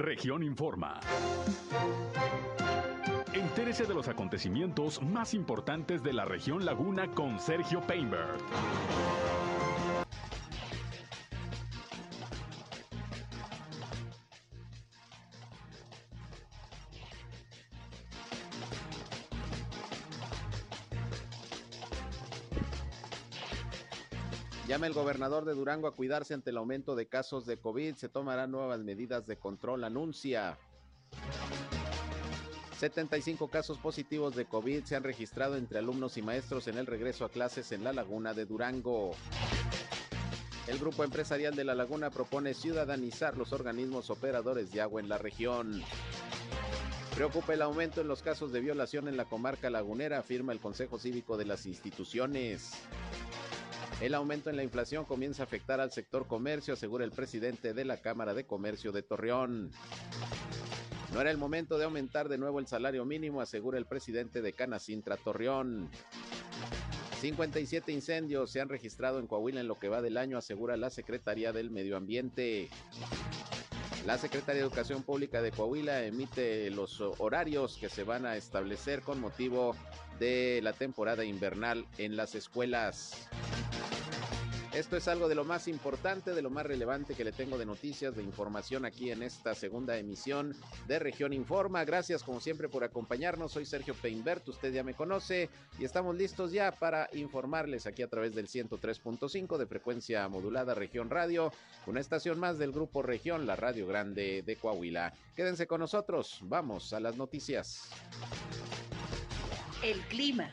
Región Informa. Entérese de los acontecimientos más importantes de la región Laguna con Sergio Painberg. El gobernador de Durango a cuidarse ante el aumento de casos de COVID. Se tomarán nuevas medidas de control, anuncia. 75 casos positivos de COVID se han registrado entre alumnos y maestros en el regreso a clases en la laguna de Durango. El grupo empresarial de la laguna propone ciudadanizar los organismos operadores de agua en la región. Preocupa el aumento en los casos de violación en la comarca lagunera, afirma el Consejo Cívico de las instituciones. El aumento en la inflación comienza a afectar al sector comercio, asegura el presidente de la Cámara de Comercio de Torreón. No era el momento de aumentar de nuevo el salario mínimo, asegura el presidente de Canacintra Torreón. 57 incendios se han registrado en Coahuila en lo que va del año, asegura la Secretaría del Medio Ambiente. La Secretaría de Educación Pública de Coahuila emite los horarios que se van a establecer con motivo de la temporada invernal en las escuelas. Esto es algo de lo más importante, de lo más relevante que le tengo de noticias, de información aquí en esta segunda emisión de Región Informa. Gracias como siempre por acompañarnos. Soy Sergio Peinbert, usted ya me conoce y estamos listos ya para informarles aquí a través del 103.5 de frecuencia modulada Región Radio, una estación más del grupo Región, la Radio Grande de Coahuila. Quédense con nosotros, vamos a las noticias. El clima.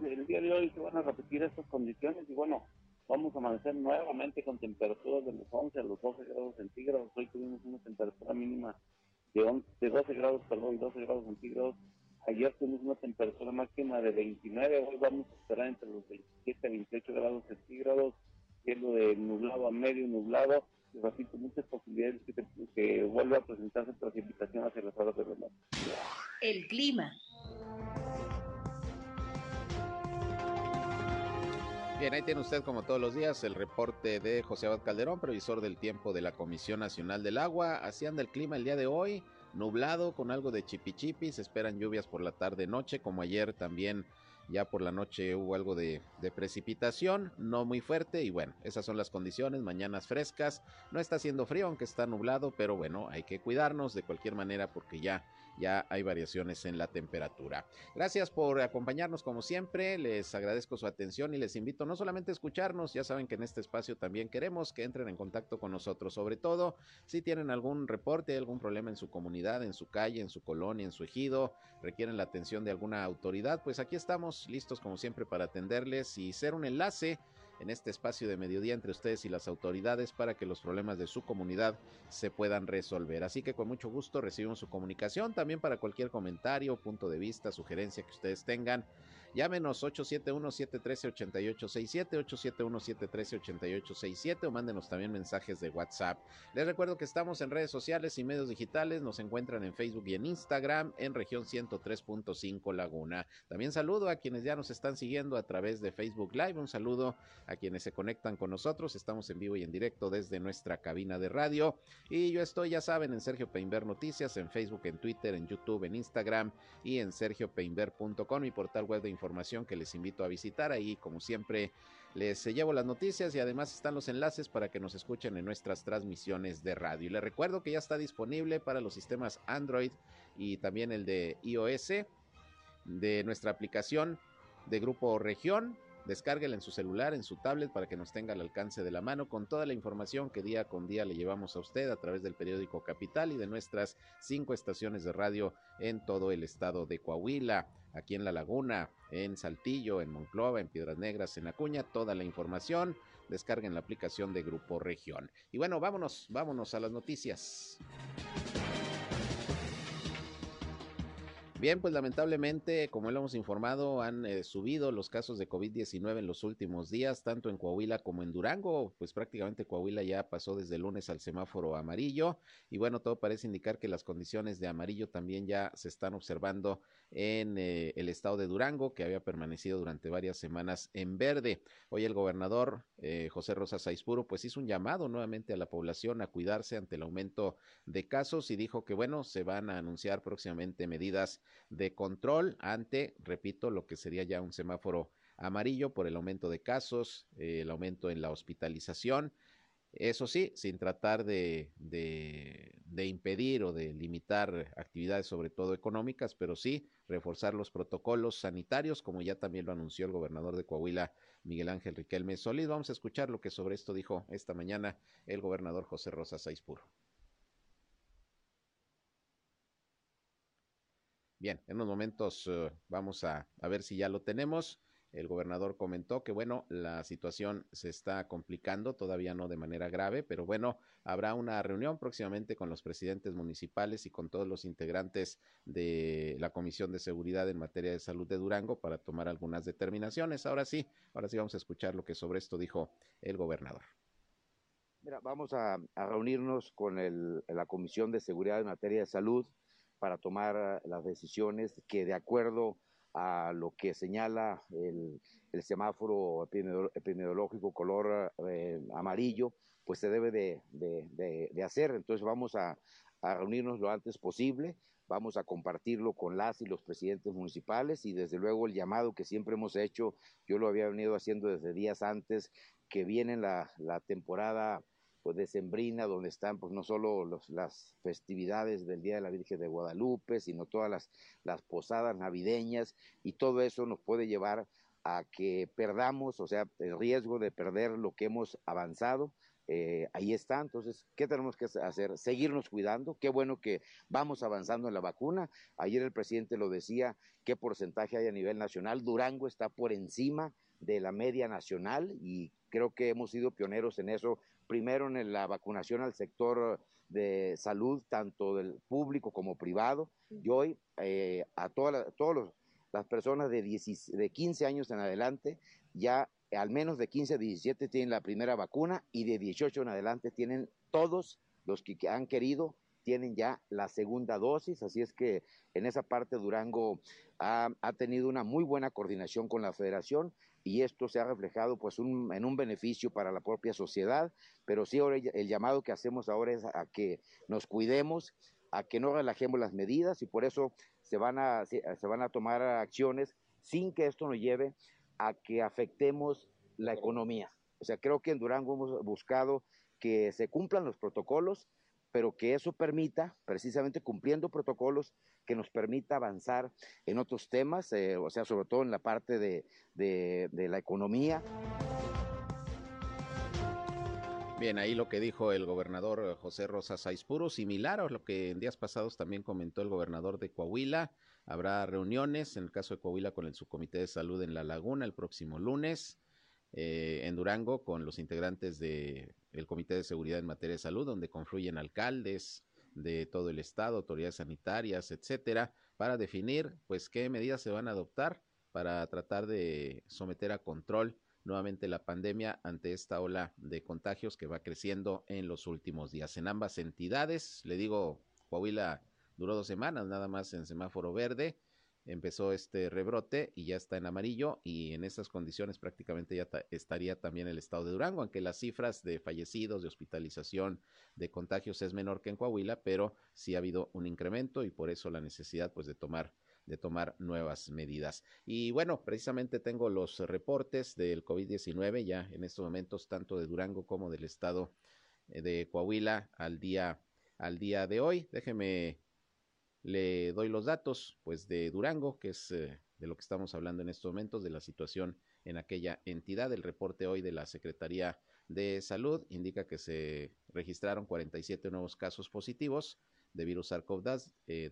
el día de hoy se van a repetir estas condiciones y bueno, vamos a amanecer nuevamente con temperaturas de los 11 a los 12 grados centígrados. Hoy tuvimos una temperatura mínima de, de 12 grados, perdón, 12 grados centígrados. Ayer tuvimos una temperatura máxima de 29, hoy vamos a esperar entre los 27 y 28 grados centígrados, siendo de nublado a medio nublado. Repito, muchas posibilidades que, que vuelva a presentarse precipitación hacia las horas de noche. El clima. Bien, ahí tiene usted como todos los días el reporte de José Abad Calderón, previsor del tiempo de la Comisión Nacional del Agua. Así anda el clima el día de hoy, nublado con algo de chipichipi, se esperan lluvias por la tarde noche, como ayer también ya por la noche hubo algo de, precipitación, no muy fuerte y bueno, esas son las condiciones, mañanas frescas, no está haciendo frío aunque está nublado, pero bueno, hay que cuidarnos de cualquier manera porque ya ya hay variaciones en la temperatura. Gracias por acompañarnos como siempre, les agradezco su atención y les invito no solamente a escucharnos, ya saben que en este espacio también queremos que entren en contacto con nosotros, sobre todo si tienen algún reporte, algún problema en su comunidad, en su calle, en su colonia, en su ejido, requieren la atención de alguna autoridad, pues aquí estamos listos como siempre para atenderles y ser un enlace en este espacio de mediodía entre ustedes y las autoridades para que los problemas de su comunidad se puedan resolver. Así que con mucho gusto recibimos su comunicación también para cualquier comentario, punto de vista, sugerencia que ustedes tengan Llámenos 871-713-8867, 871-713-8867 o mándenos también mensajes de WhatsApp. Les recuerdo que estamos en redes sociales y medios digitales, nos encuentran en Facebook y en Instagram en región 103.5 Laguna. También saludo a quienes ya nos están siguiendo a través de Facebook Live, un saludo a quienes se conectan con nosotros, estamos en vivo y en directo desde nuestra cabina de radio y yo estoy, ya saben, en Sergio Peinber Noticias, en Facebook, en Twitter, en YouTube, en Instagram y en sergiopeinber.com, mi portal web de información información que les invito a visitar. Ahí, como siempre, les llevo las noticias y además están los enlaces para que nos escuchen en nuestras transmisiones de radio. Y les recuerdo que ya está disponible para los sistemas Android y también el de iOS de nuestra aplicación de Grupo Región Descárguela en su celular, en su tablet, para que nos tenga al alcance de la mano con toda la información que día con día le llevamos a usted a través del periódico Capital y de nuestras cinco estaciones de radio en todo el estado de Coahuila, aquí en La Laguna, en Saltillo, en Monclova, en Piedras Negras, en Acuña, toda la información. Descarguen la aplicación de Grupo Región. Y bueno, vámonos, vámonos a las noticias. Bien, pues lamentablemente, como lo hemos informado, han eh, subido los casos de COVID-19 en los últimos días, tanto en Coahuila como en Durango. Pues prácticamente Coahuila ya pasó desde lunes al semáforo amarillo y bueno, todo parece indicar que las condiciones de amarillo también ya se están observando en eh, el estado de Durango, que había permanecido durante varias semanas en verde. Hoy el gobernador eh, José Rosa Saizpuro pues hizo un llamado nuevamente a la población a cuidarse ante el aumento de casos y dijo que bueno, se van a anunciar próximamente medidas de control ante, repito, lo que sería ya un semáforo amarillo por el aumento de casos, eh, el aumento en la hospitalización. Eso sí, sin tratar de, de, impedir o de limitar actividades, sobre todo económicas, pero sí reforzar los protocolos sanitarios, como ya también lo anunció el gobernador de Coahuila, Miguel Ángel Riquelme Solís. Vamos a escuchar lo que sobre esto dijo esta mañana el gobernador José Rosa Saizpuro. Bien, en unos momentos uh, vamos a, a, ver si ya lo tenemos. El gobernador comentó que, bueno, la situación se está complicando, todavía no de manera grave, pero bueno, habrá una reunión próximamente con los presidentes municipales y con todos los integrantes de la Comisión de Seguridad en materia de salud de Durango para tomar algunas determinaciones. Ahora sí, ahora sí vamos a escuchar lo que sobre esto dijo el gobernador. Mira, vamos a, a reunirnos con el, la Comisión de Seguridad en materia de salud para tomar las decisiones que de acuerdo a lo que señala el, semáforo epidemiológico color eh, amarillo, pues se debe de, hacer. Entonces vamos a, reunirnos lo antes posible, vamos a compartirlo con las y los presidentes municipales y desde luego el llamado que siempre hemos hecho, yo lo había venido haciendo desde días antes, que viene la temporada pues decembrina, donde están pues no solo los, las festividades del Día de la Virgen de Guadalupe, sino todas las, las posadas navideñas y todo eso nos puede llevar a que perdamos, o sea, el riesgo de perder lo que hemos avanzado, eh, ahí está. Entonces, ¿qué tenemos que hacer? Seguirnos cuidando. Qué bueno que vamos avanzando en la vacuna. Ayer el presidente lo decía, qué porcentaje hay a nivel nacional. Durango está por encima de la media nacional y creo que hemos sido pioneros en eso primero en la vacunación al sector de salud, tanto del público como privado, y hoy eh, a todas todas las personas de, 10, de 15 años en adelante, ya al menos de 15 a 17 tienen la primera vacuna y de 18 en adelante tienen todos los que han querido tienen ya la segunda dosis, así es que en esa parte Durango ha, ha, tenido una muy buena coordinación con la federación y esto se ha reflejado pues un, en un beneficio para la propia sociedad, pero sí ahora el llamado que hacemos ahora es a que nos cuidemos, a que no relajemos las medidas y por eso se van a, se, van a tomar acciones sin que esto nos lleve a que afectemos la economía. O sea, creo que en Durango hemos buscado que se cumplan los protocolos, pero que eso permita, precisamente cumpliendo protocolos, que nos permita avanzar en otros temas, eh, o sea, sobre todo en la parte de, de, de la economía. Bien, ahí lo que dijo el gobernador José Rosa Saizpuro, similar a lo que en días pasados también comentó el gobernador de Coahuila. Habrá reuniones, en el caso de Coahuila, con el subcomité de salud en La Laguna el próximo lunes. Eh, en Durango, con los integrantes del de Comité de Seguridad en Materia de Salud, donde confluyen alcaldes, de todo el estado, autoridades sanitarias, etcétera, para definir pues qué medidas se van a adoptar para tratar de someter a control nuevamente la pandemia ante esta ola de contagios que va creciendo en los últimos días. En ambas entidades, le digo, Coahuila duró dos semanas nada más en semáforo verde, empezó este rebrote y ya está en amarillo y en estas condiciones prácticamente ya ta estaría también el estado de Durango, aunque las cifras de fallecidos, de hospitalización, de contagios es menor que en Coahuila, pero sí ha habido un incremento y por eso la necesidad pues de tomar de tomar nuevas medidas. Y bueno, precisamente tengo los reportes del COVID-19 ya en estos momentos tanto de Durango como del estado eh, de Coahuila al día al día de hoy. Déjeme le doy los datos pues de Durango, que es eh, de lo que estamos hablando en estos momentos, de la situación en aquella entidad. El reporte hoy de la Secretaría de Salud indica que se registraron 47 nuevos casos positivos de virus SARS-CoV-2 eh,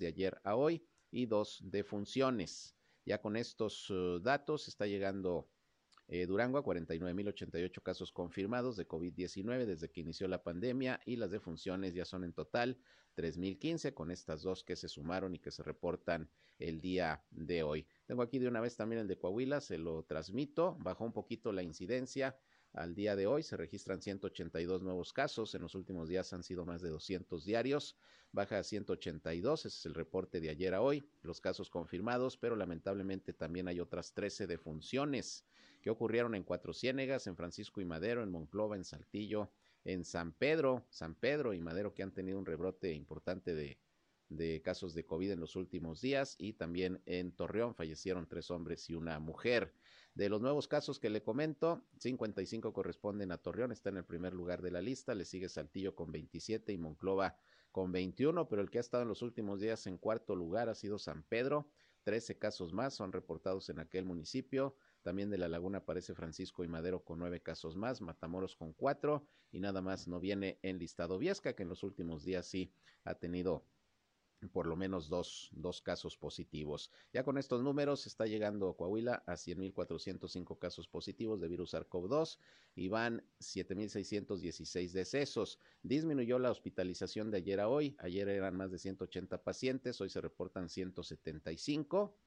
de, ayer a hoy y dos defunciones. Ya con estos uh, datos está llegando Eh, Durango a 49.088 casos confirmados de COVID-19 desde que inició la pandemia y las defunciones ya son en total 3.015 con estas dos que se sumaron y que se reportan el día de hoy. Tengo aquí de una vez también el de Coahuila, se lo transmito, bajó un poquito la incidencia. Al día de hoy se registran 182 nuevos casos, en los últimos días han sido más de 200 diarios, baja a 182, ese es el reporte de ayer a hoy, los casos confirmados, pero lamentablemente también hay otras 13 defunciones que ocurrieron en Cuatro Ciénegas, en Francisco y Madero, en Monclova, en Saltillo, en San Pedro, San Pedro y Madero que han tenido un rebrote importante de, de casos de COVID en los últimos días y también en Torreón fallecieron tres hombres y una mujer. De los nuevos casos que le comento, 55 corresponden a Torreón, está en el primer lugar de la lista, le sigue Saltillo con 27 y Monclova con 21, pero el que ha estado en los últimos días en cuarto lugar ha sido San Pedro. 13 casos más son reportados en aquel municipio. También de la Laguna aparece Francisco y Madero con nueve casos más, Matamoros con cuatro y nada más no viene en listado Viesca, que en los últimos días sí ha tenido por lo menos dos, dos casos positivos. Ya con estos números está llegando Coahuila a 100.405 casos positivos de virus SARS-CoV-2 y van 7.616 decesos. Disminuyó la hospitalización de ayer a hoy. Ayer eran más de 180 pacientes, hoy se reportan 175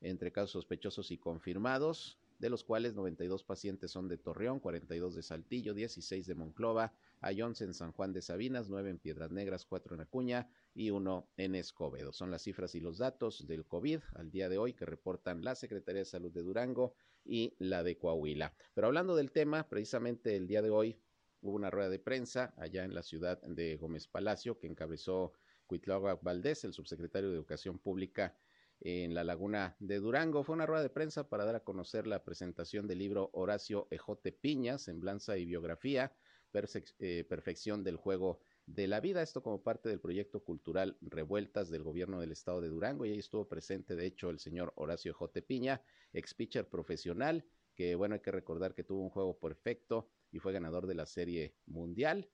entre casos sospechosos y confirmados de los cuales 92 pacientes son de Torreón, 42 de Saltillo, 16 de Monclova, hay 11 en San Juan de Sabinas, 9 en Piedras Negras, 4 en Acuña y 1 en Escobedo. Son las cifras y los datos del COVID al día de hoy que reportan la Secretaría de Salud de Durango y la de Coahuila. Pero hablando del tema, precisamente el día de hoy hubo una rueda de prensa allá en la ciudad de Gómez Palacio que encabezó Cuitláhuac Valdés, el subsecretario de Educación Pública en la laguna de Durango. Fue una rueda de prensa para dar a conocer la presentación del libro Horacio Ejote Piña, Semblanza y Biografía, eh, Perfección del Juego de la Vida. Esto como parte del proyecto cultural Revueltas del gobierno del estado de Durango. Y ahí estuvo presente, de hecho, el señor Horacio Ejote Piña, ex pitcher profesional, que bueno, hay que recordar que tuvo un juego perfecto y fue ganador de la Serie Mundial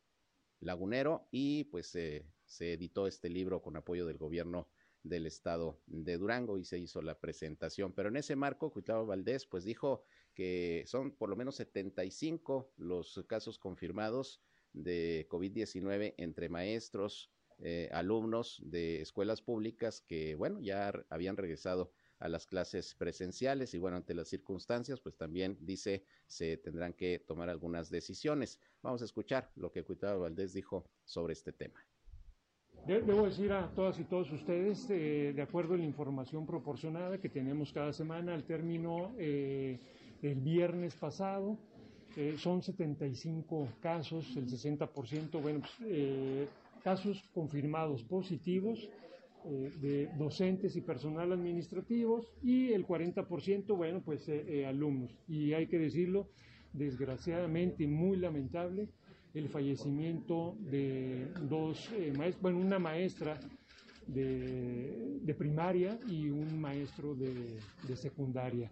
Lagunero y pues se editó este libro con apoyo del gobierno del estado de Durango y se hizo la presentación. Pero en ese marco, Gustavo Valdés pues dijo que son por lo menos 75 los casos confirmados de COVID-19 entre maestros, eh, alumnos de escuelas públicas que, bueno, ya habían regresado a las clases presenciales y bueno, ante las circunstancias, pues también dice se tendrán que tomar algunas decisiones. Vamos a escuchar lo que Gustavo Valdés dijo sobre este tema. Debo decir a todas y todos ustedes, eh, de acuerdo a la información proporcionada que tenemos cada semana, al término eh, el viernes pasado, eh, son 75 casos, el 60%, bueno, pues, casos confirmados positivos de docentes y personal administrativos y el 40%, bueno, pues alumnos. Y hay que decirlo, desgraciadamente, muy lamentable, el fallecimiento de dos eh, maestros, bueno, una maestra de, de, primaria y un maestro de, de, secundaria.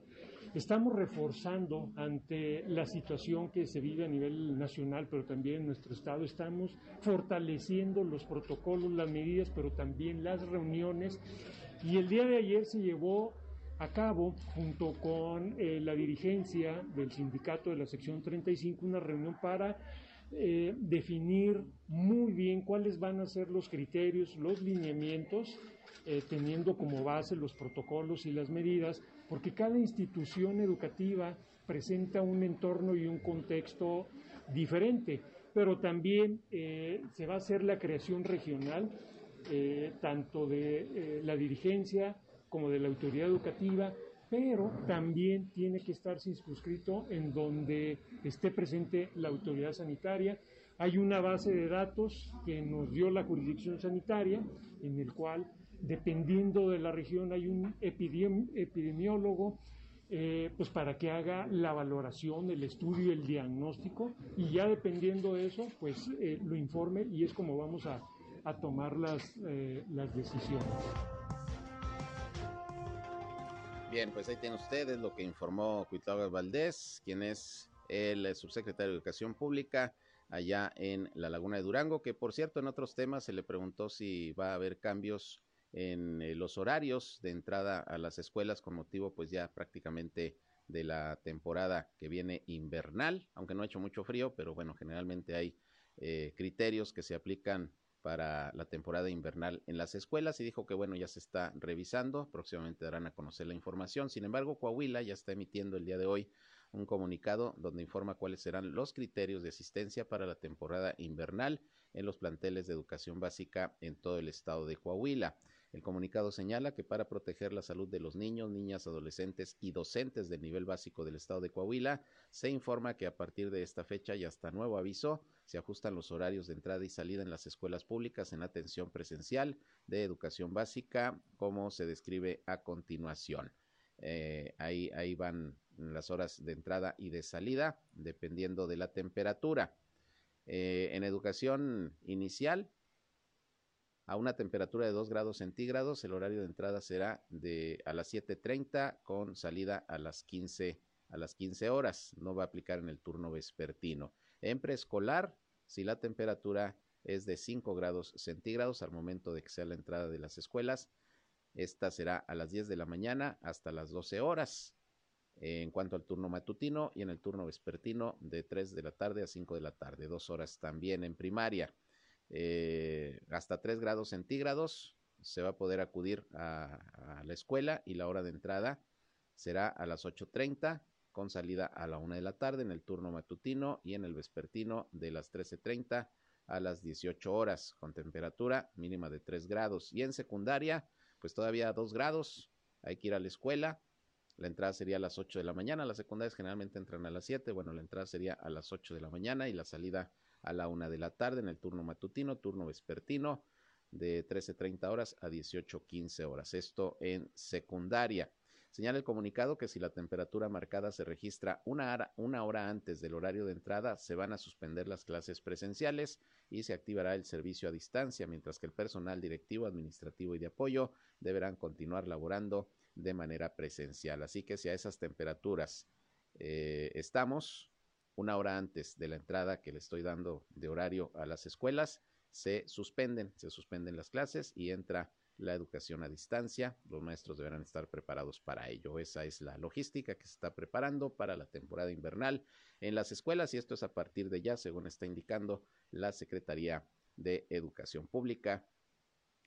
Estamos reforzando ante la situación que se vive a nivel nacional, pero también en nuestro estado, estamos fortaleciendo los protocolos, las medidas, pero también las reuniones. Y el día de ayer se llevó a cabo, junto con eh, la dirigencia del sindicato de la sección 35, una reunión para eh, definir muy bien cuáles van a ser los criterios, los lineamientos, eh, teniendo como base los protocolos y las medidas, porque cada institución educativa presenta un entorno y un contexto diferente, pero también eh, se va a hacer la creación regional, tanto de la dirigencia como de la autoridad educativa, pero también tiene que estar circunscrito en donde esté presente la autoridad sanitaria. Hay una base de datos que nos dio la jurisdicción sanitaria, en el cual, dependiendo de la región, hay un epidemiólogo, eh, pues para que haga la valoración, el estudio, el diagnóstico, y ya dependiendo de eso, pues eh, lo informe y es como vamos a, tomar las, eh, las decisiones. Bien, pues ahí tienen ustedes lo que informó Cuitlava Valdés, quien es el subsecretario de Educación Pública allá en la Laguna de Durango, que por cierto en otros temas se le preguntó si va a haber cambios en eh, los horarios de entrada a las escuelas con motivo pues ya prácticamente de la temporada que viene invernal, aunque no ha hecho mucho frío, pero bueno, generalmente hay eh, criterios que se aplican para la temporada invernal en las escuelas y dijo que bueno, ya se está revisando, próximamente darán a conocer la información. Sin embargo, Coahuila ya está emitiendo el día de hoy un comunicado donde informa cuáles serán los criterios de asistencia para la temporada invernal en los planteles de educación básica en todo el estado de Coahuila. El comunicado señala que para proteger la salud de los niños, niñas, adolescentes y docentes del nivel básico del estado de Coahuila, se informa que a partir de esta fecha y hasta nuevo aviso, se ajustan los horarios de entrada y salida en las escuelas públicas en atención presencial de educación básica, como se describe a continuación. Eh, ahí, ahí van las horas de entrada y de salida, dependiendo de la temperatura. Eh, en educación inicial, a una temperatura de 2 grados centígrados, el horario de entrada será de a las 7.30 con salida a las 15 a las 15 horas. No va a aplicar en el turno vespertino. En preescolar, si la temperatura es de 5 grados centígrados al momento de que sea la entrada de las escuelas, esta será a las 10 de la mañana hasta las 12 horas. En cuanto al turno matutino y en el turno vespertino de 3 de la tarde a 5 de la tarde, dos horas también en primaria. Eh, hasta 3 grados centígrados se va a poder acudir a, la escuela y la hora de entrada será a las 8.30 con salida a la 1 de la tarde en el turno matutino y en el vespertino de las 13.30 a las 18 horas con temperatura mínima de 3 grados y en secundaria pues todavía 2 grados hay que ir a la escuela la entrada sería a las 8 de la mañana las secundarias generalmente entran a las 7 bueno la entrada sería a las 8 de la mañana y la salida a la una de la tarde en el turno matutino, turno vespertino de 13.30 horas a 18.15 horas. Esto en secundaria. Señala el comunicado que si la temperatura marcada se registra una hora, antes del horario de entrada, se van a suspender las clases presenciales y se activará el servicio a distancia, mientras que el personal directivo, administrativo y de apoyo deberán continuar laborando de manera presencial. Así que si a esas temperaturas eh, estamos, una hora antes de la entrada que le estoy dando de horario a las escuelas, se suspenden, se suspenden las clases y entra la educación a distancia. Los maestros deberán estar preparados para ello. Esa es la logística que se está preparando para la temporada invernal en las escuelas y esto es a partir de ya, según está indicando la Secretaría de Educación Pública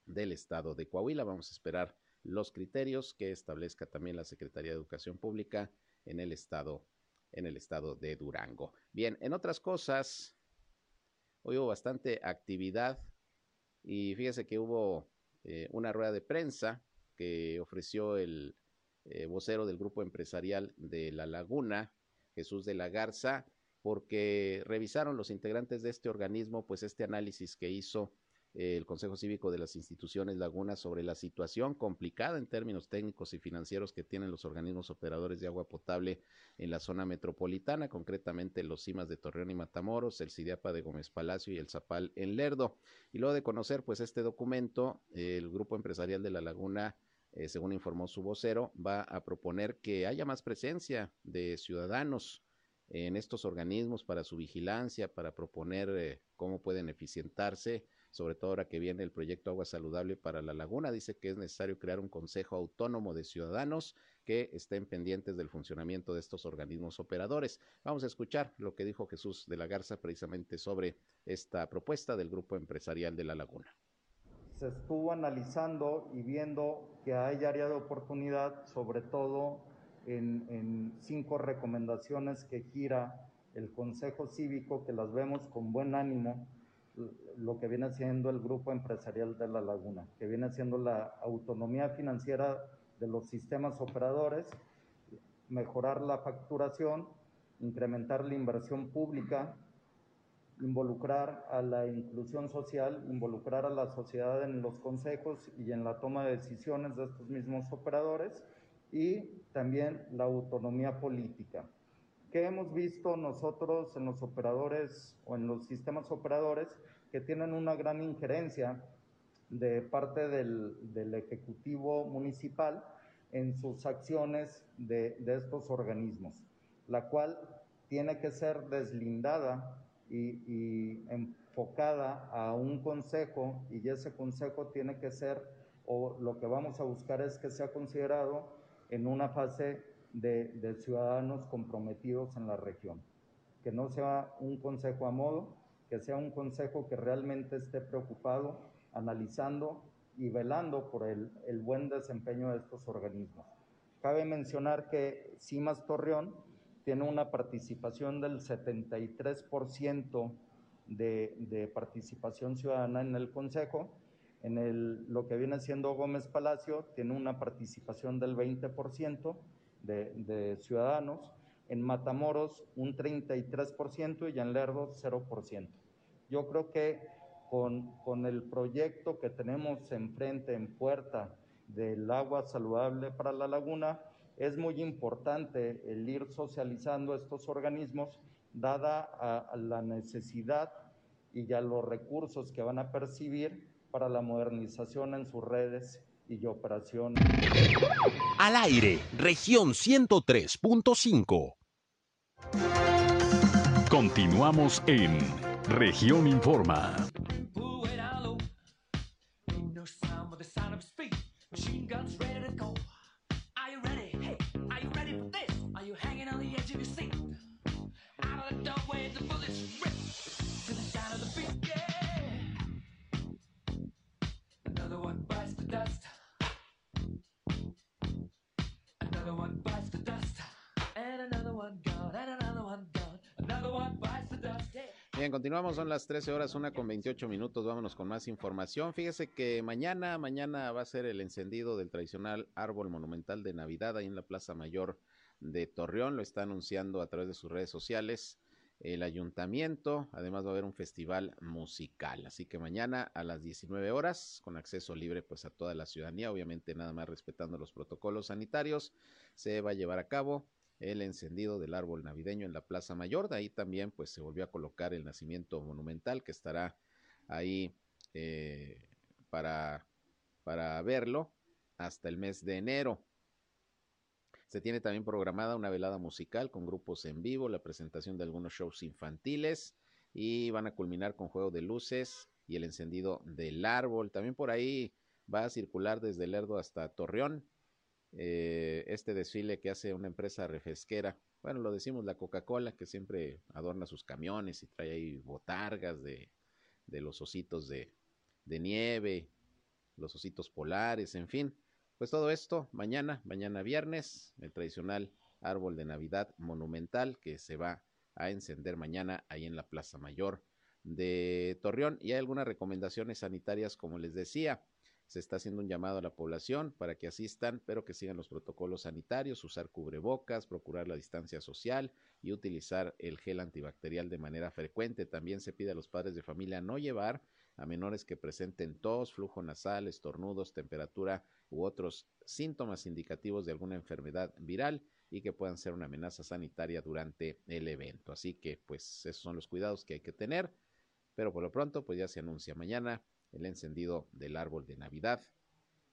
del Estado de Coahuila. Vamos a esperar los criterios que establezca también la Secretaría de Educación Pública en el Estado en el estado de Durango. Bien, en otras cosas, hoy hubo bastante actividad y fíjese que hubo eh, una rueda de prensa que ofreció el eh, vocero del grupo empresarial de La Laguna, Jesús de la Garza, porque revisaron los integrantes de este organismo, pues este análisis que hizo el Consejo Cívico de las Instituciones Laguna sobre la situación complicada en términos técnicos y financieros que tienen los organismos operadores de agua potable en la zona metropolitana, concretamente los CIMAS de Torreón y Matamoros, el CIDIAPA de Gómez Palacio y el Zapal en Lerdo. Y luego de conocer pues este documento, el Grupo Empresarial de la Laguna eh, según informó su vocero, va a proponer que haya más presencia de ciudadanos en estos organismos para su vigilancia, para proponer eh, cómo pueden eficientarse sobre todo ahora que viene el proyecto Agua Saludable para la Laguna. Dice que es necesario crear un consejo autónomo de ciudadanos que estén pendientes del funcionamiento de estos organismos operadores. Vamos a escuchar lo que dijo Jesús de la Garza precisamente sobre esta propuesta del Grupo Empresarial de la Laguna. Se estuvo analizando y viendo que hay área de oportunidad, sobre todo en, en cinco recomendaciones que gira el Consejo Cívico, que las vemos con buen ánimo lo que viene siendo el grupo empresarial de la laguna, que viene siendo la autonomía financiera de los sistemas operadores, mejorar la facturación, incrementar la inversión pública, involucrar a la inclusión social, involucrar a la sociedad en los consejos y en la toma de decisiones de estos mismos operadores y también la autonomía política. ¿Qué hemos visto nosotros en los operadores o en los sistemas operadores que tienen una gran injerencia de parte del, Ejecutivo Municipal en sus acciones de, estos organismos, la cual tiene que ser deslindada y, y, enfocada a un consejo y ese consejo tiene que ser, o lo que vamos a buscar es que sea considerado en una fase de, ciudadanos comprometidos en la región. Que no sea un consejo a modo, que sea un consejo que realmente esté preocupado, analizando y velando por el, buen desempeño de estos organismos. Cabe mencionar que CIMAS Torreón tiene una participación del 73% de, de participación ciudadana en el Consejo. En el, lo que viene siendo Gómez Palacio tiene una participación del 20% de, de ciudadanos. En Matamoros un 33% y en Lerdo 0%. Yo creo que con, con el proyecto que tenemos enfrente, en puerta, del agua saludable para la laguna, es muy importante el ir socializando estos organismos, dada a, la necesidad y ya los recursos que van a percibir para la modernización en sus redes y operación. Al aire, región 103.5. Continuamos en región informa. Continuamos, son las 13 horas, una con 28 minutos, vámonos con más información. Fíjese que mañana, mañana va a ser el encendido del tradicional árbol monumental de Navidad ahí en la Plaza Mayor de Torreón, lo está anunciando a través de sus redes sociales el ayuntamiento, además va a haber un festival musical, así que mañana a las 19 horas, con acceso libre pues a toda la ciudadanía, obviamente nada más respetando los protocolos sanitarios, se va a llevar a cabo el encendido del árbol navideño en la Plaza Mayor. De ahí también pues se volvió a colocar el nacimiento monumental que estará ahí eh, para, para verlo hasta el mes de enero. Se tiene también programada una velada musical con grupos en vivo, la presentación de algunos shows infantiles y van a culminar con juego de luces y el encendido del árbol. También por ahí va a circular desde Lerdo hasta Torreón eh, este desfile que hace una empresa refresquera. Bueno, lo decimos la Coca-Cola, que siempre adorna sus camiones y trae ahí botargas de, de los ositos de, de nieve, los ositos polares, en fin. Pues todo esto mañana, mañana viernes, el tradicional árbol de Navidad monumental que se va a encender mañana ahí en la Plaza Mayor de Torreón. Y hay algunas recomendaciones sanitarias, como les decía se está haciendo un llamado a la población para que asistan, pero que sigan los protocolos sanitarios, usar cubrebocas, procurar la distancia social y utilizar el gel antibacterial de manera frecuente. También se pide a los padres de familia no llevar a menores que presenten tos, flujo nasal, estornudos, temperatura u otros síntomas indicativos de alguna enfermedad viral y que puedan ser una amenaza sanitaria durante el evento. Así que, pues, esos son los cuidados que hay que tener. Pero por lo pronto, pues ya se anuncia mañana el encendido del árbol de Navidad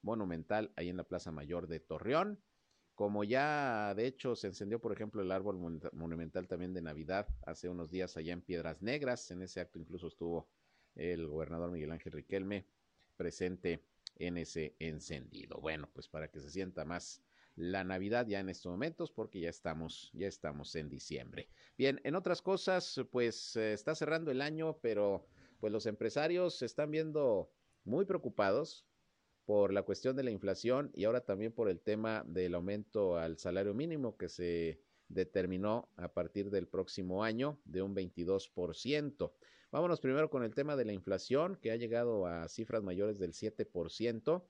monumental ahí en la Plaza Mayor de Torreón. Como ya de hecho se encendió, por ejemplo, el árbol monumental también de Navidad hace unos días allá en Piedras Negras. En ese acto incluso estuvo el gobernador Miguel Ángel Riquelme presente en ese encendido. Bueno, pues para que se sienta más la Navidad ya en estos momentos porque ya estamos, ya estamos en diciembre. Bien, en otras cosas, pues eh, está cerrando el año, pero pues los empresarios se están viendo muy preocupados por la cuestión de la inflación y ahora también por el tema del aumento al salario mínimo que se determinó a partir del próximo año de un 22%. Vámonos primero con el tema de la inflación que ha llegado a cifras mayores del 7%,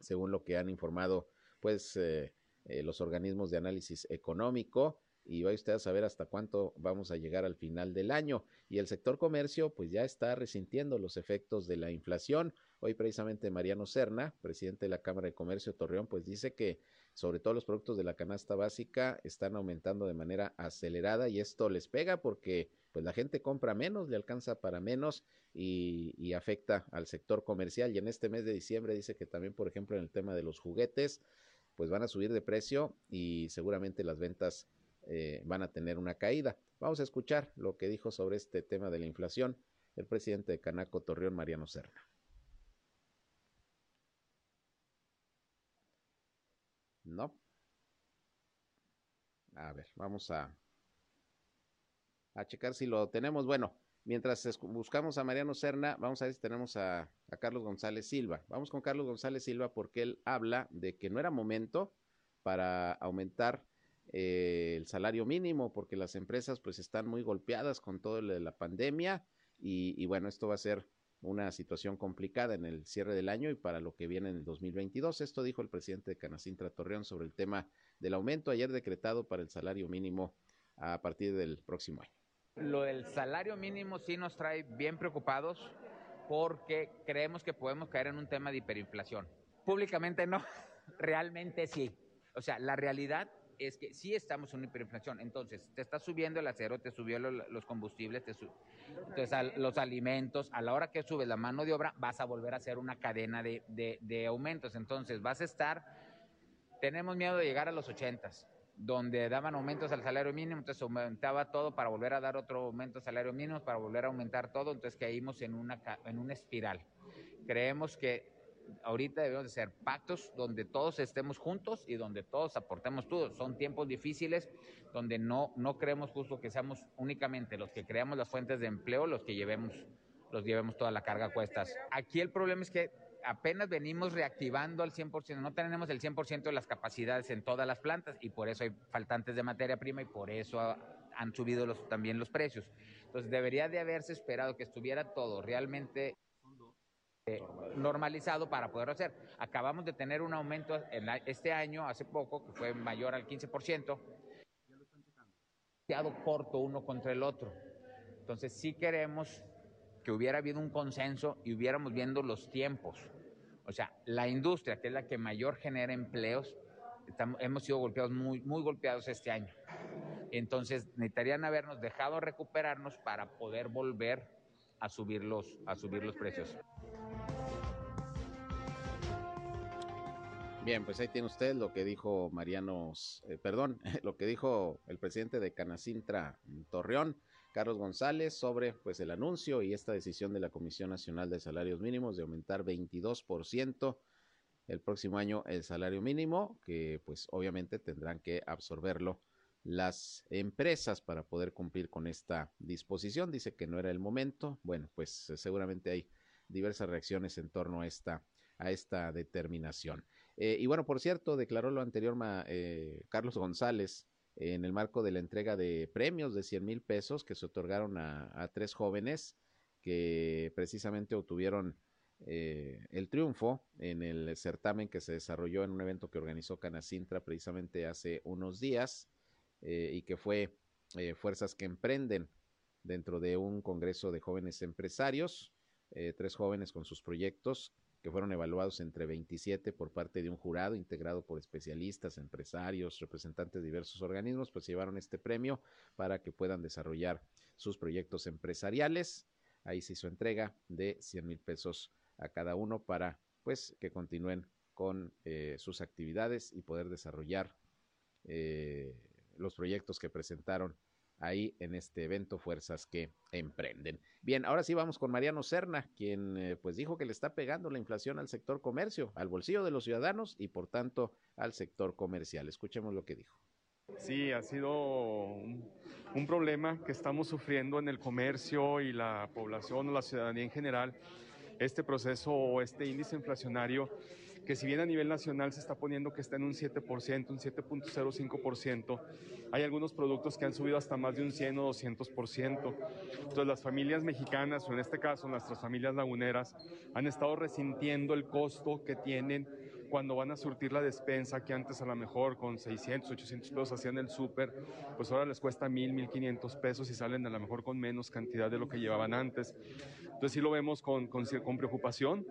según lo que han informado pues eh, eh, los organismos de análisis económico y va usted a saber hasta cuánto vamos a llegar al final del año. Y el sector comercio pues ya está resintiendo los efectos de la inflación. Hoy precisamente Mariano Serna, presidente de la Cámara de Comercio Torreón, pues dice que sobre todo los productos de la canasta básica están aumentando de manera acelerada y esto les pega porque pues la gente compra menos, le alcanza para menos y, y, afecta al sector comercial. Y en este mes de diciembre dice que también, por ejemplo, en el tema de los juguetes, pues van a subir de precio y seguramente las ventas eh, van a tener una caída. Vamos a escuchar lo que dijo sobre este tema de la inflación el presidente de Canaco Torreón, Mariano Serna. No. A ver, vamos a, a checar si lo tenemos. Bueno, mientras buscamos a Mariano Serna, vamos a ver si tenemos a, Carlos González Silva. Vamos con Carlos González Silva porque él habla de que no era momento para aumentar eh, el salario mínimo porque las empresas pues están muy golpeadas con todo lo de la pandemia y, bueno, esto va a ser una situación complicada en el cierre del año y para lo que viene en el 2022. Esto dijo el presidente de Canacintra Torreón sobre el tema del aumento ayer decretado para el salario mínimo a partir del próximo año. Lo del salario mínimo sí nos trae bien preocupados porque creemos que podemos caer en un tema de hiperinflación. Públicamente no, realmente sí. O sea, la realidad es que sí estamos en una hiperinflación. Entonces, te está subiendo el acero, te subió los combustibles, te entonces, los alimentos. A la hora que subes la mano de obra, vas a volver a hacer una cadena de, de, aumentos. Entonces, vas a estar. Tenemos miedo de llegar a los ochentas, donde daban aumentos al salario mínimo, entonces aumentaba todo para volver a dar otro aumento al salario mínimo, para volver a aumentar todo. Entonces, caímos en una, en una espiral. Creemos que ahorita debemos de ser pactos donde todos estemos juntos y donde todos aportemos todo. Son tiempos difíciles donde no, no creemos justo que seamos únicamente los que creamos las fuentes de empleo los que llevemos, los llevemos toda la carga a cuestas. Aquí el problema es que apenas venimos reactivando al 100%, no tenemos el 100% de las capacidades en todas las plantas y por eso hay faltantes de materia prima y por eso han subido también los precios. Entonces debería de haberse esperado que estuviera todo realmente normalizado para poder hacer. Acabamos de tener un aumento en este año, hace poco, que fue mayor al 15%. Demasiado corto uno contra el otro. Entonces sí queremos que hubiera habido un consenso y hubiéramos viendo los tiempos. O sea, la industria, que es la que mayor genera empleos, hemos sido golpeados, muy, muy golpeados este año. Entonces necesitarían habernos dejado recuperarnos para poder volver a subir los, a subir los precios. Bien, pues ahí tiene usted lo que dijo Mariano, eh, perdón, lo que dijo el presidente de Canacintra Torreón, Carlos González, sobre pues el anuncio y esta decisión de la Comisión Nacional de Salarios Mínimos de aumentar 22% el próximo año el salario mínimo, que pues obviamente tendrán que absorberlo las empresas para poder cumplir con esta disposición. Dice que no era el momento. Bueno, pues seguramente hay diversas reacciones en torno a esta, a esta determinación. Eh, y bueno, por cierto, declaró lo anterior eh, Carlos González en el marco de la entrega de premios de 100 mil pesos que se otorgaron a, tres jóvenes que precisamente obtuvieron eh, el triunfo en el certamen que se desarrolló en un evento que organizó Canacintra precisamente hace unos días y que fue Fuerzas que Emprenden dentro de un congreso de jóvenes empresarios, tres jóvenes con sus proyectos fueron evaluados entre 27 por parte de un jurado integrado por especialistas, empresarios, representantes de diversos organismos, pues llevaron este premio para que puedan desarrollar sus proyectos empresariales. Ahí se hizo entrega de 100 mil pesos a cada uno para pues que continúen con eh, sus actividades y poder desarrollar eh, los proyectos que presentaron ahí en este evento Fuerzas que Emprenden. Bien, ahora sí vamos con Mariano Serna, quien eh, pues dijo que le está pegando la inflación al sector comercio, al bolsillo de los ciudadanos y por tanto al sector comercial. Escuchemos lo que dijo. Sí, ha sido un problema que estamos sufriendo en el comercio y la población o la ciudadanía en general, este proceso o este índice inflacionario que si bien a nivel nacional se está poniendo que está en un 7%, un 7.05%, hay algunos productos que han subido hasta más de un 100 o 200%. Entonces las familias mexicanas, o en este caso nuestras familias laguneras, han estado resintiendo el costo que tienen cuando van a surtir la despensa, que antes a lo mejor con 600, 800 pesos hacían el súper, pues ahora les cuesta 1000, 1500 pesos y salen a lo mejor con menos cantidad de lo que llevaban antes. Entonces sí lo vemos con, con, con preocupación,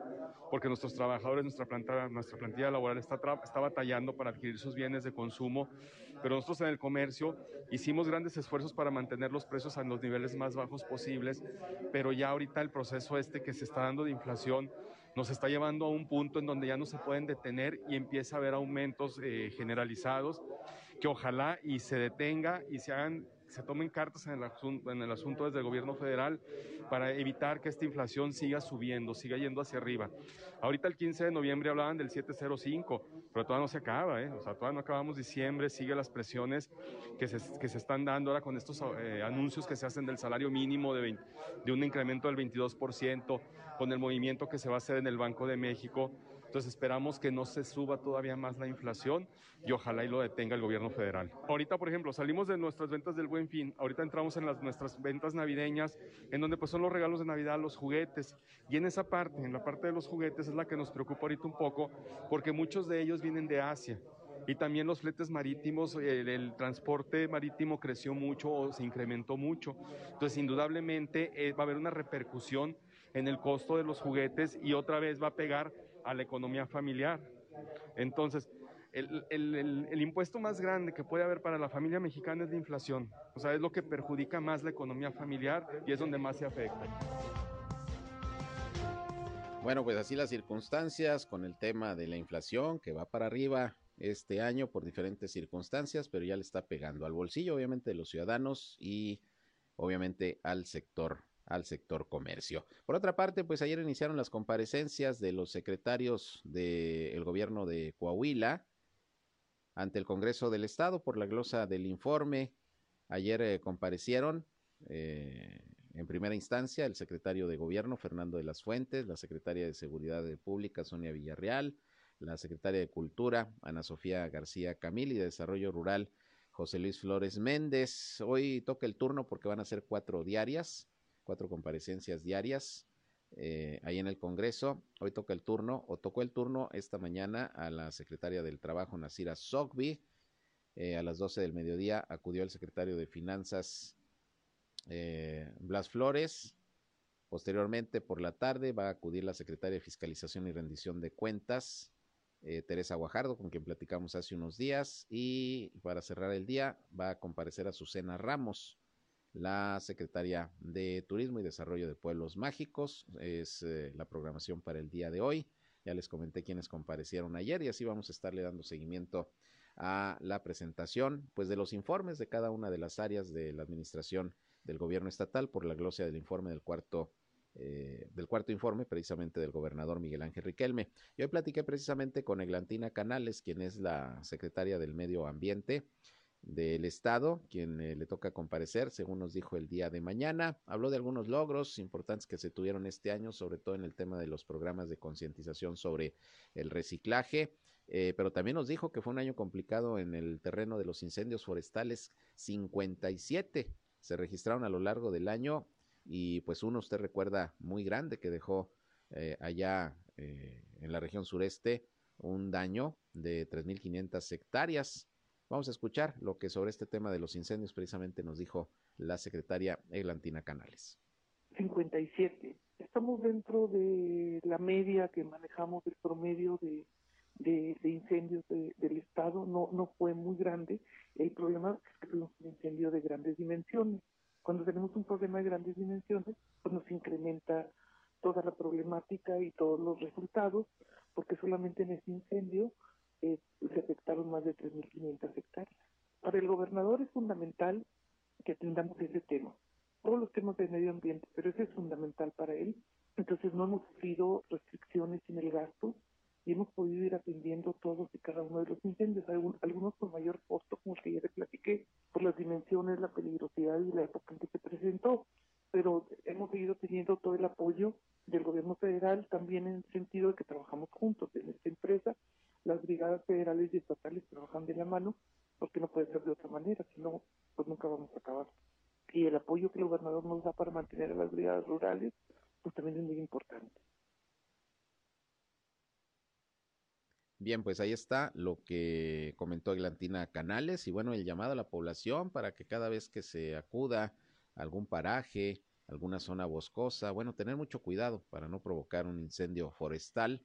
porque nuestros trabajadores, nuestra, nuestra plantilla laboral está, está batallando para adquirir sus bienes de consumo, pero nosotros en el comercio hicimos grandes esfuerzos para mantener los precios a los niveles más bajos posibles, pero ya ahorita el proceso este que se está dando de inflación, nos está llevando a un punto en donde ya no se pueden detener y empieza a haber aumentos eh, generalizados que ojalá y se detenga y se hagan se tomen cartas en el, asunto, en el asunto desde el gobierno federal para evitar que esta inflación siga subiendo, siga yendo hacia arriba. Ahorita el 15 de noviembre hablaban del 705, pero todavía no se acaba, ¿eh? o sea, todavía no acabamos diciembre, sigue las presiones que se, que se están dando ahora con estos eh, anuncios que se hacen del salario mínimo de, de un incremento del 22%, con el movimiento que se va a hacer en el Banco de México. Entonces esperamos que no se suba todavía más la inflación y ojalá y lo detenga el gobierno federal. Ahorita, por ejemplo, salimos de nuestras ventas del Buen Fin, ahorita entramos en las, nuestras ventas navideñas, en donde pues son los regalos de Navidad, los juguetes, y en esa parte, en la parte de los juguetes es la que nos preocupa ahorita un poco, porque muchos de ellos vienen de Asia. Y también los fletes marítimos, el, el transporte marítimo creció mucho o se incrementó mucho. Entonces, indudablemente eh, va a haber una repercusión en el costo de los juguetes y otra vez va a pegar a la economía familiar. Entonces, el, impuesto más grande que puede haber para la familia mexicana es la inflación. O sea, es lo que perjudica más la economía familiar y es donde más se afecta. Bueno, pues así las circunstancias con el tema de la inflación que va para arriba este año por diferentes circunstancias, pero ya le está pegando al bolsillo, obviamente, de los ciudadanos y obviamente al sector al sector comercio. Por otra parte, pues ayer iniciaron las comparecencias de los secretarios del gobierno de Coahuila ante el Congreso del Estado por la glosa del informe. Ayer eh, comparecieron eh, en primera instancia el secretario de Gobierno, Fernando de las Fuentes, la secretaria de Seguridad Pública, Sonia Villarreal, la secretaria de Cultura, Ana Sofía García Camil, y de Desarrollo Rural, José Luis Flores Méndez. Hoy toca el turno porque van a ser cuatro diarias cuatro comparecencias diarias eh, ahí en el Congreso. Hoy toca el turno, o tocó el turno esta mañana a la secretaria del Trabajo, Nasira Sogbi. Eh, a las 12 del mediodía acudió el secretario de Finanzas, eh, Blas Flores. Posteriormente, por la tarde, va a acudir la secretaria de Fiscalización y Rendición de Cuentas, Teresa Guajardo, con quien platicamos hace unos días. Y para cerrar el día, va a comparecer a Susana Ramos, la secretaria de Turismo y Desarrollo de Pueblos Mágicos. Es eh, la programación para el día de hoy. Ya les comenté quienes comparecieron ayer y así vamos a estarle dando seguimiento a la presentación pues de los informes de cada una de las áreas de la administración del gobierno estatal por la glosia del informe del cuarto eh, del cuarto informe precisamente del gobernador Miguel Ángel Riquelme. Y hoy platiqué precisamente con Eglantina Canales, quien es la secretaria del Medio Ambiente del Estado, quien eh, le toca comparecer, según nos dijo el día de mañana. Habló de algunos logros importantes que se tuvieron este año, sobre todo en el tema de los programas de concientización sobre el reciclaje, eh, pero también nos dijo que fue un año complicado en el terreno de los incendios forestales, 57 se registraron a lo largo del año y pues uno usted recuerda muy grande que dejó eh, allá en la región sureste un daño de 3.500 hectáreas Vamos a escuchar lo que sobre este tema de los incendios precisamente nos dijo la secretaria Eglantina Canales. 57. Estamos dentro de la media que manejamos del promedio de, incendios del Estado. No, fue muy grande. El problema es que tuvimos un incendio de grandes dimensiones. Cuando tenemos un problema de grandes dimensiones, pues nos incrementa toda la problemática y todos los resultados, porque solamente en ese incendio eh, se afectaron más de 3.500 hectáreas. Para el gobernador es fundamental que atendamos ese tema, todos los temas de medio ambiente, pero ese es fundamental para él. Entonces no hemos sufrido restricciones en el gasto y hemos podido ir atendiendo todos y cada uno de los incendios, algunos con mayor costo, como el que ya le platiqué, por las dimensiones, la peligrosidad y la época en que se presentó, pero hemos seguido teniendo todo el apoyo del gobierno federal, también en el sentido de que trabajamos juntos en esta empresa las brigadas federales y estatales trabajan de la mano, porque no puede ser de otra manera, si no, pues nunca vamos a acabar. Y el apoyo que el gobernador nos da para mantener a las brigadas rurales, pues también es muy importante. Bien, pues ahí está lo que comentó Eglantina Canales y bueno, el llamado a la población para que cada vez que se acuda a algún paraje, alguna zona boscosa, bueno, tener mucho cuidado para no provocar un incendio forestal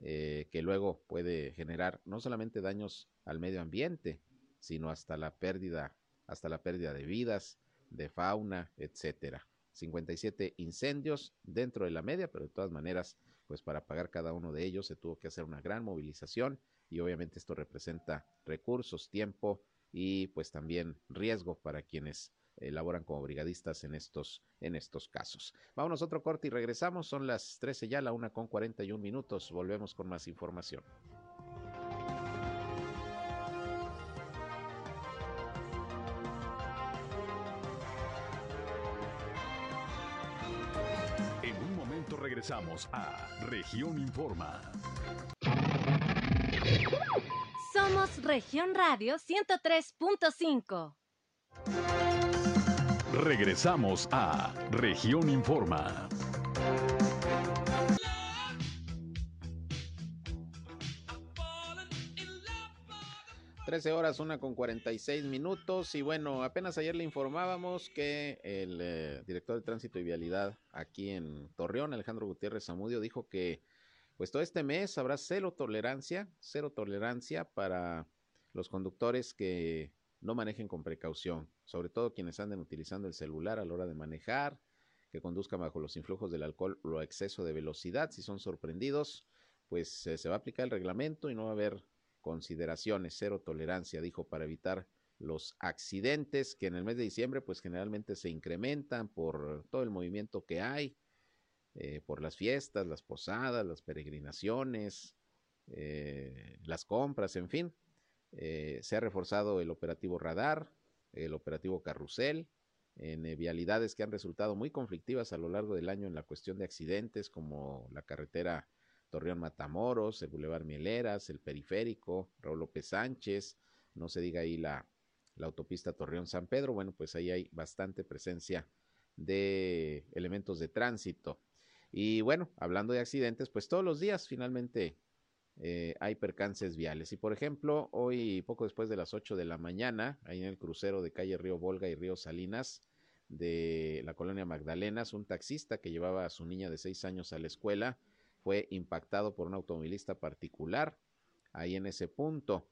eh, que luego puede generar no solamente daños al medio ambiente, sino hasta la pérdida, hasta la pérdida de vidas, de fauna, etcétera. 57 incendios dentro de la media, pero de todas maneras, pues para pagar cada uno de ellos se tuvo que hacer una gran movilización y obviamente esto representa recursos, tiempo y pues también riesgo para quienes elaboran como brigadistas en estos, en estos casos. Vámonos otro corte y regresamos. Son las 13 ya, la una con 41 minutos. Volvemos con más información. Regresamos a Región Informa. Somos Región Radio 103.5. Regresamos a Región Informa. Trece horas, una con 46 minutos. Y bueno, apenas ayer le informábamos que el eh, director de Tránsito y Vialidad aquí en Torreón, Alejandro Gutiérrez Zamudio, dijo que pues todo este mes habrá cero tolerancia, cero tolerancia para los conductores que no manejen con precaución, sobre todo quienes anden utilizando el celular a la hora de manejar, que conduzcan bajo los influjos del alcohol o exceso de velocidad. Si son sorprendidos, pues eh, se va a aplicar el reglamento y no va a haber consideraciones, cero tolerancia, dijo, para evitar los accidentes que en el mes de diciembre pues generalmente se incrementan por todo el movimiento que hay, eh, por las fiestas, las posadas, las peregrinaciones, eh, las compras, en fin. Eh, se ha reforzado el operativo radar, el operativo carrusel, en vialidades que han resultado muy conflictivas a lo largo del año en la cuestión de accidentes, como la carretera Torreón Matamoros, el Boulevard Mieleras, el periférico, Raúl López Sánchez, no se diga ahí la, la autopista Torreón San Pedro, bueno, pues ahí hay bastante presencia de elementos de tránsito. Y bueno, hablando de accidentes, pues todos los días finalmente eh, hay percances viales. Y por ejemplo, hoy, poco después de las 8 de la mañana, ahí en el crucero de calle Río Volga y Río Salinas de la colonia Magdalenas, un taxista que llevaba a su niña de 6 años a la escuela fue impactado por un automovilista particular. Ahí en ese punto,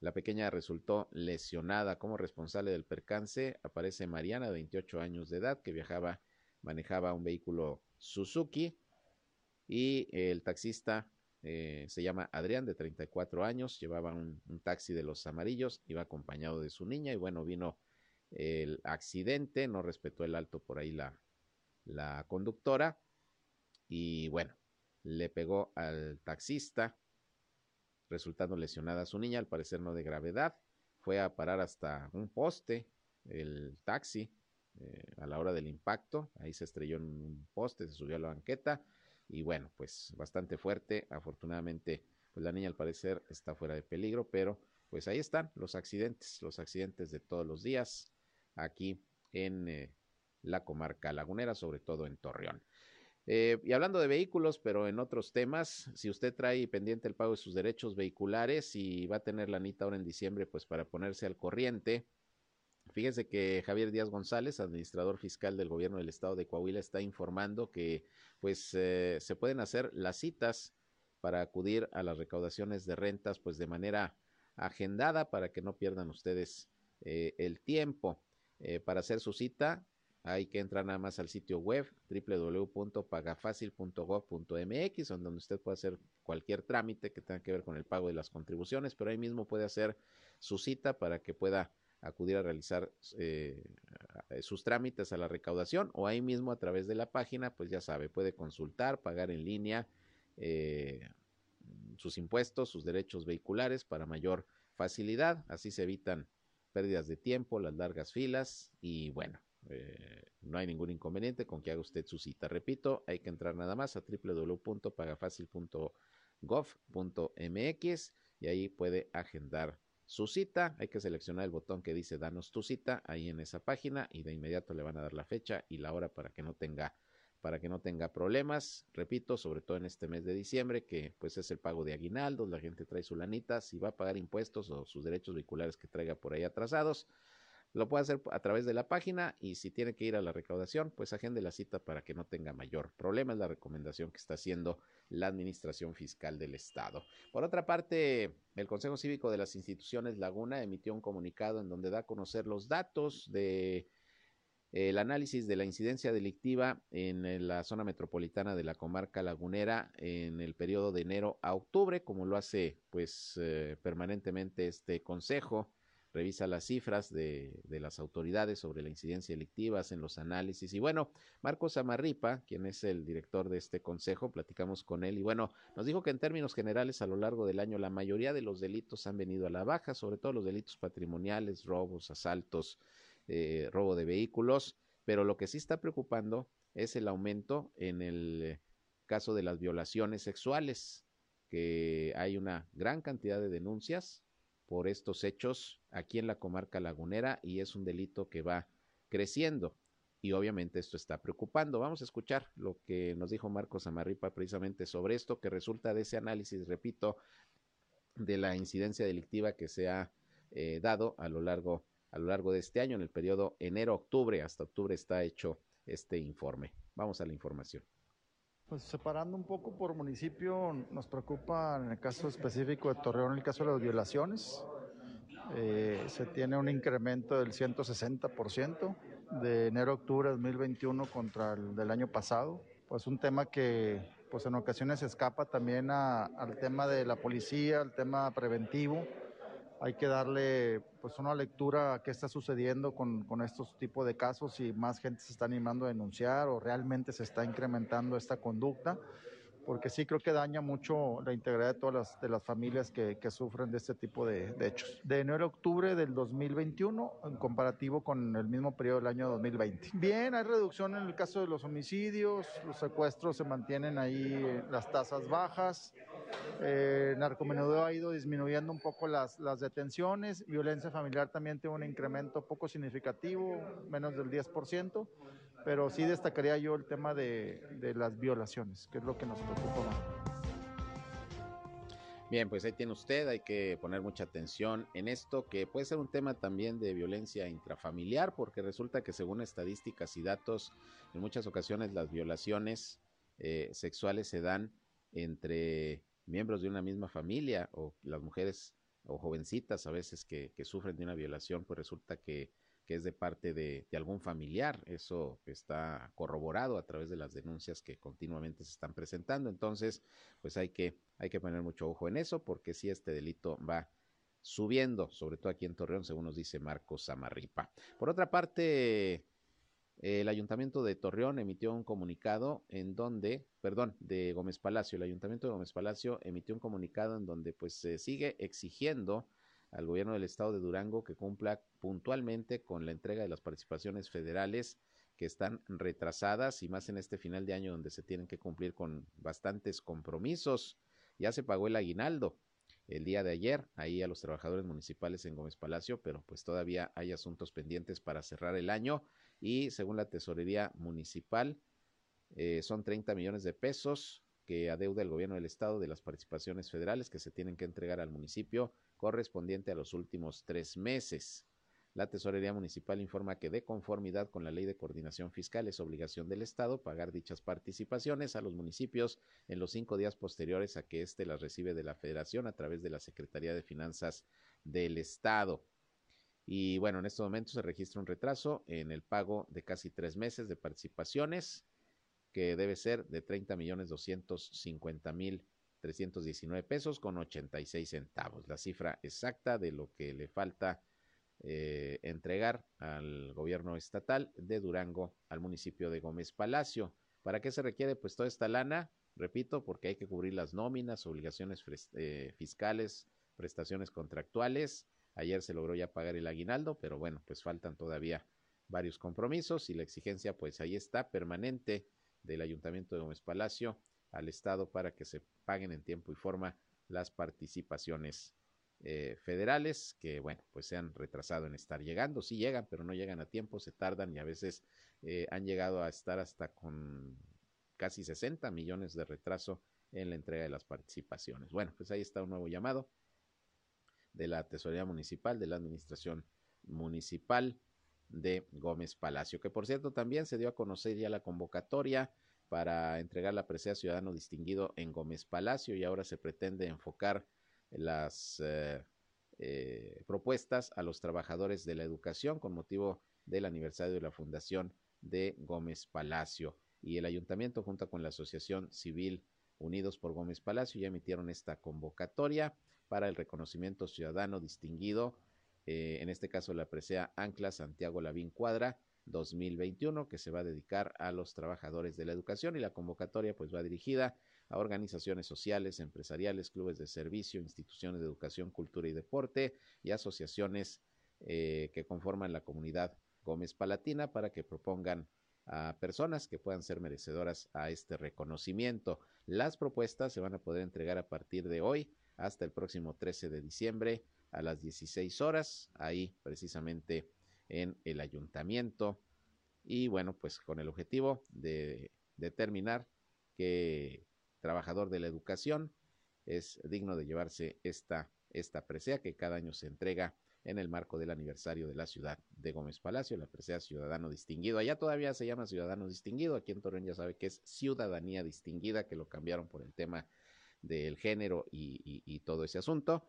la pequeña resultó lesionada. Como responsable del percance aparece Mariana, de 28 años de edad, que viajaba, manejaba un vehículo Suzuki y el taxista eh, se llama Adrián, de 34 años, llevaba un, taxi de los amarillos, iba acompañado de su niña y bueno, vino el accidente, no respetó el alto por ahí la, la conductora y bueno, le pegó al taxista, resultando lesionada a su niña, al parecer no de gravedad, fue a parar hasta un poste el taxi eh, a la hora del impacto, ahí se estrelló en un poste, se subió a la banqueta, y bueno, pues bastante fuerte. Afortunadamente, pues la niña al parecer está fuera de peligro, pero pues ahí están los accidentes, los accidentes de todos los días aquí en eh, la comarca lagunera, sobre todo en Torreón. Eh, y hablando de vehículos, pero en otros temas, si usted trae pendiente el pago de sus derechos vehiculares y va a tener la anita ahora en diciembre, pues para ponerse al corriente, Fíjese que Javier Díaz González, administrador fiscal del gobierno del estado de Coahuila, está informando que pues eh, se pueden hacer las citas para acudir a las recaudaciones de rentas pues de manera agendada para que no pierdan ustedes eh, el tiempo. Para hacer su cita hay que entrar nada más al sitio web www.pagafacil.gov.mx donde usted puede hacer cualquier trámite que tenga que ver con el pago de las contribuciones, pero ahí mismo puede hacer su cita para que pueda acudir a realizar eh, sus trámites a la recaudación o ahí mismo a través de la página, pues ya sabe, puede consultar, pagar en línea eh, sus impuestos, sus derechos vehiculares para mayor facilidad, así se evitan pérdidas de tiempo, las largas filas y bueno, eh, no hay ningún inconveniente con que haga usted su cita. Repito, hay que entrar nada más a www.pagafacil.gov.mx y ahí puede agendar su cita. Hay que seleccionar el botón que dice danos tu cita ahí en esa página y de inmediato le van a dar la fecha y la hora para que no tenga para que no tenga problemas, repito, sobre todo en este mes de diciembre, que pues es el pago de aguinaldos, la gente trae su lanita, si va a pagar impuestos o sus derechos vehiculares que traiga por ahí atrasados, lo puede hacer a través de la página y si tiene que ir a la recaudación, pues agende la cita para que no tenga mayor problema. Es la recomendación que está haciendo la Administración Fiscal del Estado. Por otra parte, el Consejo Cívico de las Instituciones Laguna emitió un comunicado en donde da a conocer los datos de el análisis de la incidencia delictiva en la zona metropolitana de la comarca lagunera en el periodo de enero a octubre, como lo hace pues eh, permanentemente este consejo revisa las cifras de, de, las autoridades sobre la incidencia delictiva, hacen los análisis. Y bueno, Marcos Amarripa, quien es el director de este consejo, platicamos con él y bueno, nos dijo que en términos generales a lo largo del año la mayoría de los delitos han venido a la baja, sobre todo los delitos patrimoniales, robos, asaltos, eh, robo de vehículos, pero lo que sí está preocupando es el aumento en el caso de las violaciones sexuales, que hay una gran cantidad de denuncias por estos hechos aquí en la comarca lagunera y es un delito que va creciendo y obviamente esto está preocupando. Vamos a escuchar lo que nos dijo Marcos Amarripa precisamente sobre esto, que resulta de ese análisis, repito, de la incidencia delictiva que se ha eh, dado a lo largo a lo largo de este año en el periodo enero-octubre hasta octubre está hecho este informe. Vamos a la información. Pues separando un poco por municipio, nos preocupa en el caso específico de Torreón el caso de las violaciones. Eh, se tiene un incremento del 160% de enero a octubre de 2021 contra el del año pasado. Pues un tema que pues en ocasiones escapa también al tema de la policía, al tema preventivo hay que darle pues una lectura a qué está sucediendo con, con estos tipos de casos, si más gente se está animando a denunciar o realmente se está incrementando esta conducta porque sí creo que daña mucho la integridad de todas las, de las familias que, que sufren de este tipo de, de, hechos. De enero a octubre del 2021 en comparativo con el mismo periodo del año 2020. Bien, hay reducción en el caso de los homicidios, los secuestros se mantienen ahí las tasas bajas, eh, ha ido disminuyendo un poco las, detenciones, violencia familiar también tiene un incremento poco significativo, menos del 10% pero sí destacaría yo el tema de, de las violaciones, que es lo que nos preocupa más. Bien, pues ahí tiene usted, hay que poner mucha atención en esto, que puede ser un tema también de violencia intrafamiliar, porque resulta que según estadísticas y datos, en muchas ocasiones las violaciones eh, sexuales se dan entre miembros de una misma familia o las mujeres o jovencitas a veces que, que sufren de una violación, pues resulta que es de parte de, algún familiar. Eso está corroborado a través de las denuncias que continuamente se están presentando. Entonces, pues hay que, hay que poner mucho ojo en eso, porque si este delito va subiendo, sobre todo aquí en Torreón, según nos dice Marcos Samarripa. Por otra parte, el Ayuntamiento de Torreón emitió un comunicado en donde, perdón, de Gómez Palacio, el Ayuntamiento de Gómez Palacio emitió un comunicado en donde pues se sigue exigiendo al gobierno del estado de Durango que cumpla puntualmente con la entrega de las participaciones federales que están retrasadas y más en este final de año donde se tienen que cumplir con bastantes compromisos. Ya se pagó el aguinaldo el día de ayer ahí a los trabajadores municipales en Gómez Palacio, pero pues todavía hay asuntos pendientes para cerrar el año y según la tesorería municipal eh, son 30 millones de pesos que adeuda el gobierno del estado de las participaciones federales que se tienen que entregar al municipio correspondiente a los últimos tres meses. La Tesorería Municipal informa que de conformidad con la Ley de Coordinación Fiscal es obligación del Estado pagar dichas participaciones a los municipios en los cinco días posteriores a que éste las recibe de la Federación a través de la Secretaría de Finanzas del Estado. Y bueno, en estos momentos se registra un retraso en el pago de casi tres meses de participaciones, que debe ser de 30 millones 250 mil 319 pesos con 86 centavos. La cifra exacta de lo que le falta eh, entregar al gobierno estatal de Durango al municipio de Gómez Palacio. ¿Para qué se requiere pues toda esta lana? Repito, porque hay que cubrir las nóminas, obligaciones eh, fiscales, prestaciones contractuales. Ayer se logró ya pagar el aguinaldo, pero bueno, pues faltan todavía varios compromisos y la exigencia pues ahí está permanente del Ayuntamiento de Gómez Palacio al Estado para que se paguen en tiempo y forma las participaciones eh, federales que, bueno, pues se han retrasado en estar llegando. Sí llegan, pero no llegan a tiempo, se tardan y a veces eh, han llegado a estar hasta con casi 60 millones de retraso en la entrega de las participaciones. Bueno, pues ahí está un nuevo llamado de la Tesorería Municipal, de la Administración Municipal de Gómez Palacio, que por cierto también se dio a conocer ya la convocatoria para entregar la presea ciudadano distinguido en Gómez Palacio y ahora se pretende enfocar las eh, eh, propuestas a los trabajadores de la educación con motivo del aniversario de la fundación de Gómez Palacio. Y el ayuntamiento junto con la Asociación Civil Unidos por Gómez Palacio ya emitieron esta convocatoria para el reconocimiento ciudadano distinguido eh, en este caso la presea Ancla Santiago Lavín Cuadra 2021, que se va a dedicar a los trabajadores de la educación y la convocatoria pues va dirigida a organizaciones sociales, empresariales, clubes de servicio, instituciones de educación, cultura y deporte y asociaciones eh, que conforman la comunidad Gómez Palatina para que propongan a personas que puedan ser merecedoras a este reconocimiento. Las propuestas se van a poder entregar a partir de hoy hasta el próximo 13 de diciembre a las 16 horas, ahí precisamente en el ayuntamiento. Y bueno, pues con el objetivo de determinar que trabajador de la educación es digno de llevarse esta, esta presea que cada año se entrega en el marco del aniversario de la ciudad de Gómez Palacio, la presea Ciudadano Distinguido. Allá todavía se llama Ciudadano Distinguido, aquí en Torreón ya sabe que es Ciudadanía Distinguida, que lo cambiaron por el tema del género y, todo ese asunto.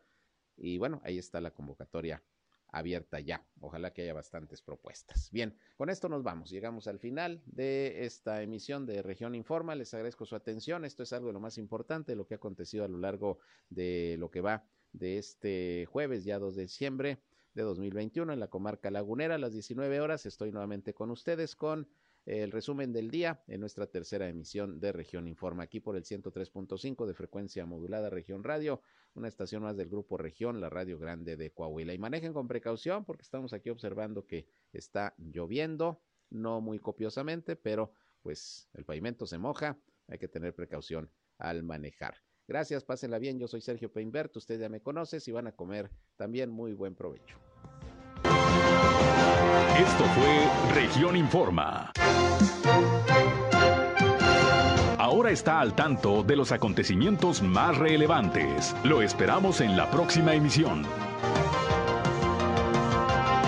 Y bueno, ahí está la convocatoria abierta ya. Ojalá que haya bastantes propuestas. Bien, con esto nos vamos. Llegamos al final de esta emisión de Región Informa. Les agradezco su atención. Esto es algo de lo más importante, lo que ha acontecido a lo largo de lo que va de este jueves, ya 2 de diciembre de 2021 en la comarca lagunera a las 19 horas. Estoy nuevamente con ustedes con el resumen del día en nuestra tercera emisión de Región Informa, aquí por el 103.5 de frecuencia modulada Región Radio, una estación más del Grupo Región, la Radio Grande de Coahuila. Y manejen con precaución porque estamos aquí observando que está lloviendo, no muy copiosamente, pero pues el pavimento se moja, hay que tener precaución al manejar. Gracias, pásenla bien. Yo soy Sergio Peinbert, usted ya me conoce. Si van a comer, también muy buen provecho. Esto fue Región Informa. Ahora está al tanto de los acontecimientos más relevantes. Lo esperamos en la próxima emisión.